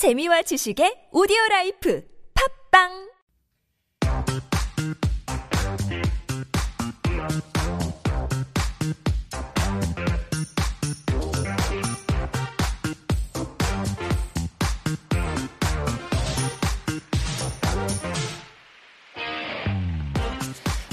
재미와 지식의 오디오 라이프. 팝빵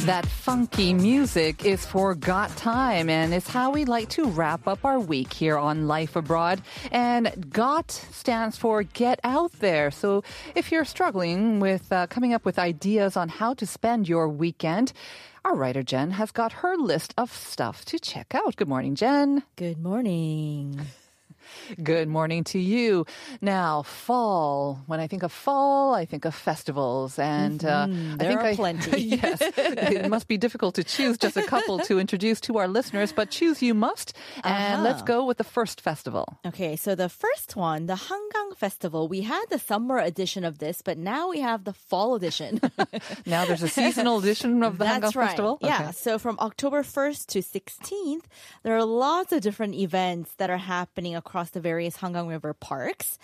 That funky music is for Got Time, and it's how we like to wrap up our week here on Life Abroad. And Got stands for Get Out There. So if you're struggling with uh, coming up with ideas on how to spend your weekend, our writer Jen has got her list of stuff to check out. Good morning, Jen. Good morning. Good morning to you. Now, fall. When I think of fall, I think of festivals, and uh, I Mm-hmm. there think are I, plenty. yes, it must be difficult to choose just a couple to introduce to our listeners, but choose you must. And let's Uh-huh. go with the first festival. Okay, so the first one, the Hangang Festival, we had the summer edition of this, but now we have the fall edition. Now there's a seasonal edition of the That's Hangang right. Festival. Yeah. Okay. So from October 1st to 16th, there are lots of different events that are happening across the various Hangang River parks.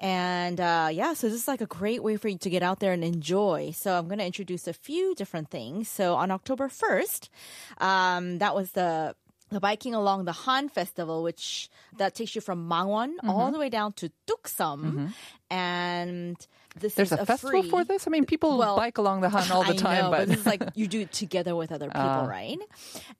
And uh, yeah, so this is like a great way for you to get out there and enjoy. So I'm going to introduce a few different things. So on October 1st, um, that was the biking along the Han Festival, which that takes you from Mangwon Mm-hmm. all the way down to Ttukseom, and this There's is a festival free, for this? I mean, people Well, bike along the Han all the I time, know, but this is like you do it together with other people, Ah. right?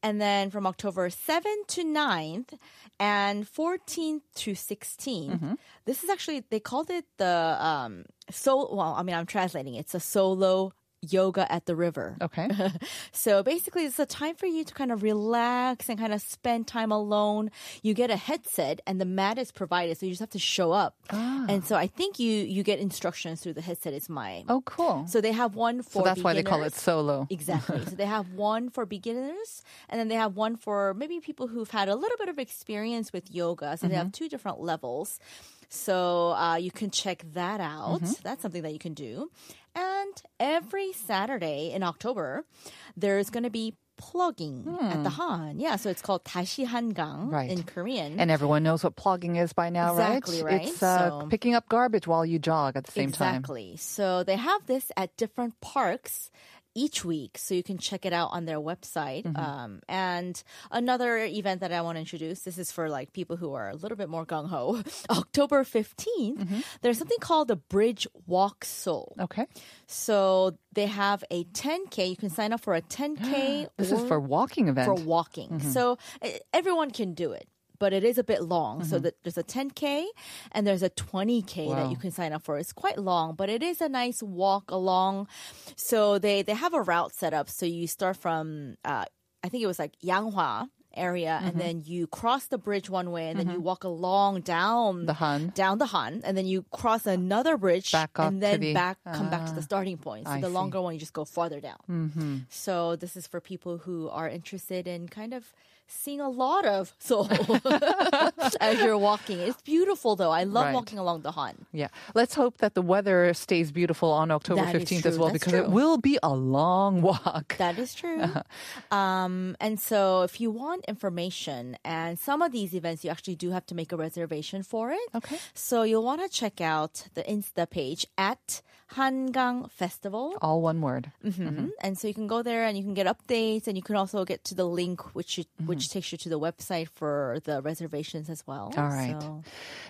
And then from October 7th to 9th and 14th to 16th, Mm-hmm. this is actually, they called it the, um, so, well, I mean, I'm translating. It's a solo yoga at the river. okay. So basically, it's a time for you to kind of relax and kind of spend time alone. You get a headset, and the mat is provided, so you just have to show up. Ah. And so I think you you get instructions through the headset. Is my Oh, cool. so they have one So for that's why they call it solo. Exactly. so they have one for beginners, and then they have one for maybe people who've had a little bit of experience with yoga. So they have two different levels. So uh, you can check that out. That's something that you can do. And every Saturday in October, there's going to be plogging hmm. at the hmm. Han. Yeah, so it's called Tashi 한강 right. in Korean. And everyone knows what plogging is by now, exactly, right? right? It's uh, so, picking up garbage while you jog at the same exactly. time. Exactly. So they have this at different parks each week, so you can check it out on their website. Mm-hmm. Um, and another event that I want to introduce. This is for like people who are a little bit more gung ho. October 15th, Mm-hmm. there's something called the Bridge Walk Seoul. Okay. So they have a 10k. You can sign up for a 10k. This is for walking event. for walking. So uh, everyone can do it. But it is a bit long. So that there's a 10K and there's a 20K that you can sign up for. It's quite long, but it is a nice walk along. So they, they have a route set up. So you start from, uh, I think it was like Yanghwa area, and then you cross the bridge one way, and then you walk along down The Han. down the Han, and then you cross another bridge, and then the- back come back to the Ah, starting point. So I the see. longer one, you just go farther down. So this is for people who are interested in kind of seeing a lot of Seoul as you're walking. It's beautiful though. I love Right. walking along the Han. Yeah. Let's hope that the weather stays beautiful on October That is 15th as well That's because it will be a long walk. That is true. um, and so if you want information and some of these events, you actually do have to make a reservation for it. Okay. So you'll want to check out the Insta page at Hangang Festival. All one word. hmm And so you can go there and you can get updates, and you can also get to the link which you, Mm-hmm. which takes you to the website for the reservations as well. All right. So,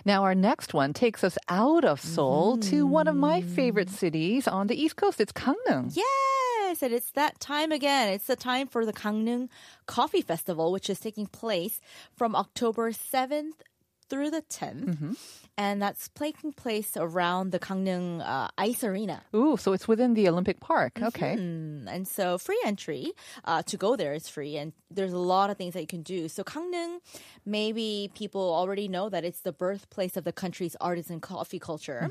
Now, our next one takes us out of Seoul to one of my favorite cities on the East Coast. It's Gangneung. yes, and it's that time again. It's the time for the Gangneung Coffee Festival, which is taking place from October seventh through the 10th, Mm-hmm. and that's taking place around the Gangneung uh, Ice Arena. Ooh, so it's within the Olympic Park. Okay. Mm, and so free entry uh, to go there is free, and there's a lot of things that you can do. So Gangneung, maybe people already know that it's the birthplace of the country's artisan coffee culture,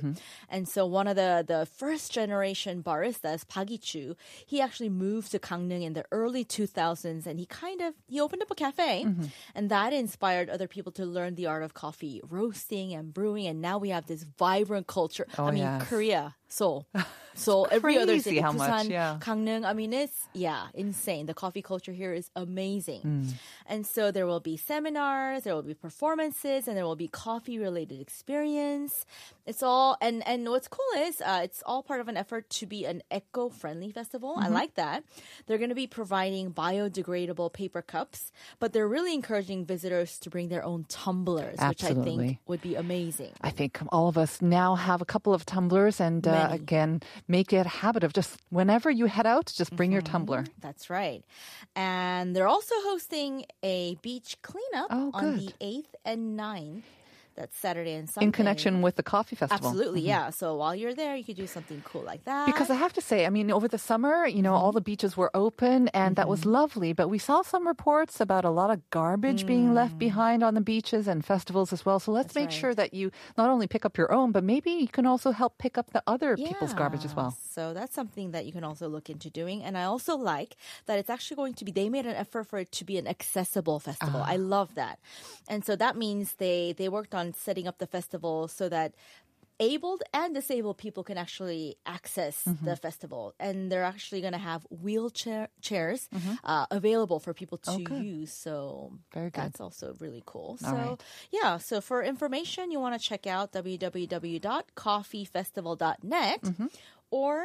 and so one of the the first generation baristas, Park Chu, he actually moved to Gangneung in the early 2000s, and he kind of he opened up a cafe, and that inspired other people to learn the art of coffee roasting and brewing, and now we have this vibrant culture. Oh, I mean, yes. Korea, Seoul. So every other city, how much, Busan, yeah. Gangneung, I mean, it's yeah, insane. The coffee culture here is amazing, Mm. and so there will be seminars, there will be performances, and there will be coffee related experience. It's all and and what's cool is uh, it's all part of an effort to be an eco friendly festival. Mm-hmm. I like that. They're going to be providing biodegradable paper cups, but they're really encouraging visitors to bring their own tumblers, which I think would be amazing. I think all of us now have a couple of tumblers, and uh, again, make it a habit of just whenever you head out, just bring your Mm-hmm. tumbler. That's right. And they're also hosting a beach cleanup Oh, on the 8th and 9th. That's Saturday and Sunday. In connection with the coffee festival. Absolutely, yeah. So while you're there, you could do something cool like that. Because I have to say, I mean, over the summer, you know, Mm-hmm. all the beaches were open and that was lovely. But we saw some reports about a lot of garbage being left behind on the beaches and festivals as well. So let's Mm. That's make right. sure that you not only pick up your own, but maybe you can also help pick up the other people's garbage as well. So that's something that you can also look into doing. And I also like that it's actually going to be, they made an effort for it to be an accessible festival. Ah. I love that. And so that means they, they worked on setting up the festival so that abled and disabled people can actually access Mm-hmm. the festival and they're actually going to have wheelchair chairs uh, available for people to Mm-hmm. Good. use so Very good. that's also really cool All so right. yeah so for information you want to check out www.coffeefestival.net Mm-hmm. or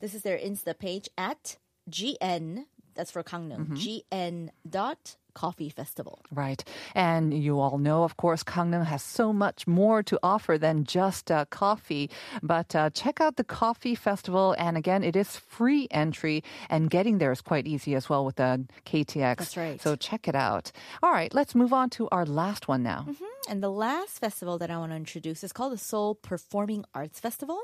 this is their insta page at gn that's for Gangneung, Mm-hmm. gn dot coffee festival Right. And you all know, of course, Gangneung has so much more to offer than just uh, coffee. But uh, check out the Coffee Festival. And again, it is free entry, and getting there is quite easy as well with the KTX. That's right. So check it out. All right, let's move on to our last one now. And the last festival that I want to introduce is called the Seoul Performing Arts Festival.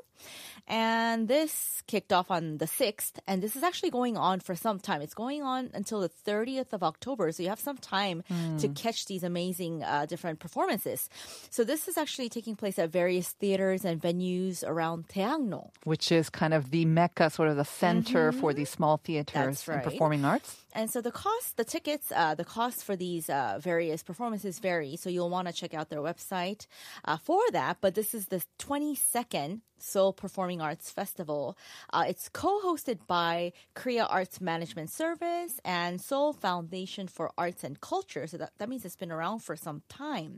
And this kicked off on the 6th, and this is actually going on for some time. It's going on until the 30th of October, so you have some time to catch these amazing uh, different performances. So this is actually taking place at various theaters and venues around Daehangno. Which is kind of the mecca, sort of the center for these small theaters Mm-hmm. And performing arts. And so the cost, the tickets, uh, the cost for these uh, various performances vary. So you'll want to check out their website uh, for that. But this is the 22nd Seoul Performing Arts Festival. Uh, it's co-hosted by Korea Arts Management Service and Seoul Foundation for Arts and Culture. So that, that means it's been around for some time.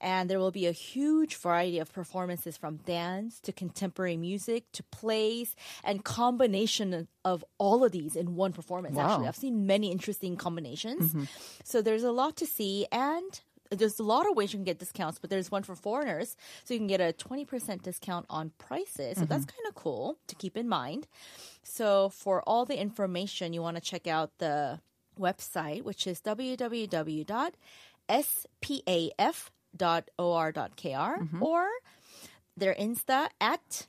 And there will be a huge variety of performances from dance to contemporary music to plays and combination of all of these in one performance. Wow. Actually, I've seen many interesting combinations. Mm-hmm. So there's a lot to see and there's a lot of ways you can get discounts, but there's one for foreigners. So you can get a 20% discount on prices. So that's mm-hmm. kind of cool to keep in mind. So for all the information, you want to check out the website, which is www.spaf.or.kr mm-hmm. or their Insta at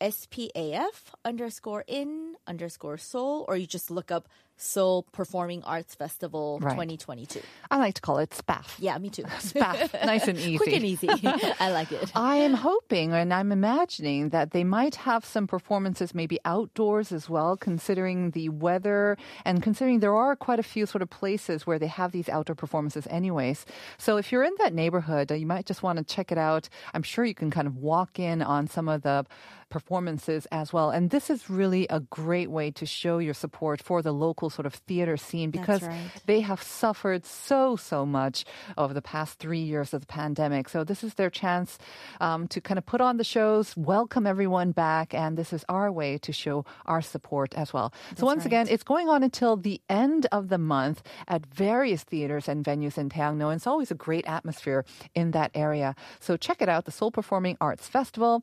SPAF underscore in underscore Seoul, or you just look up Seoul Performing Arts Festival Right. 2022. I like to call it SPAF. Yeah, me too. SPAF. nice and easy. Quick and easy. I like it. I am hoping and I'm imagining that they might have some performances maybe outdoors as well, considering the weather and considering there are quite a few sort of places where they have these outdoor performances anyways. So if you're in that neighborhood, you might just want to check it out. I'm sure you can kind of walk in on some of the performances as well. And this is really a great way to show your support for the local sort of theater scene because right. they have suffered so, so much over the past three years of the pandemic. So this is their chance um, to kind of put on the shows, welcome everyone back, and this is our way to show our support as well. so once again, it's going on until the end of the month at various theaters and venues in Daehangno. And it's always a great atmosphere in that area. So check it out, the Seoul Performing Arts Festival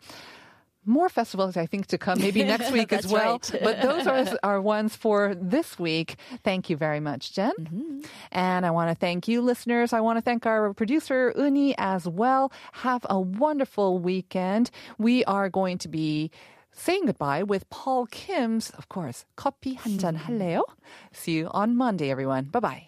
more festivals, I think, to come maybe next week as That's well. right. but those are our ones for this week. Thank you very much, Jen. Mm-hmm. And I want to thank you, listeners. I want to thank our producer, Uni, as well. Have a wonderful weekend. We are going to be saying goodbye with Paul Kim's, of course, 커피 한잔 할래요? See you on Monday, everyone. Bye bye.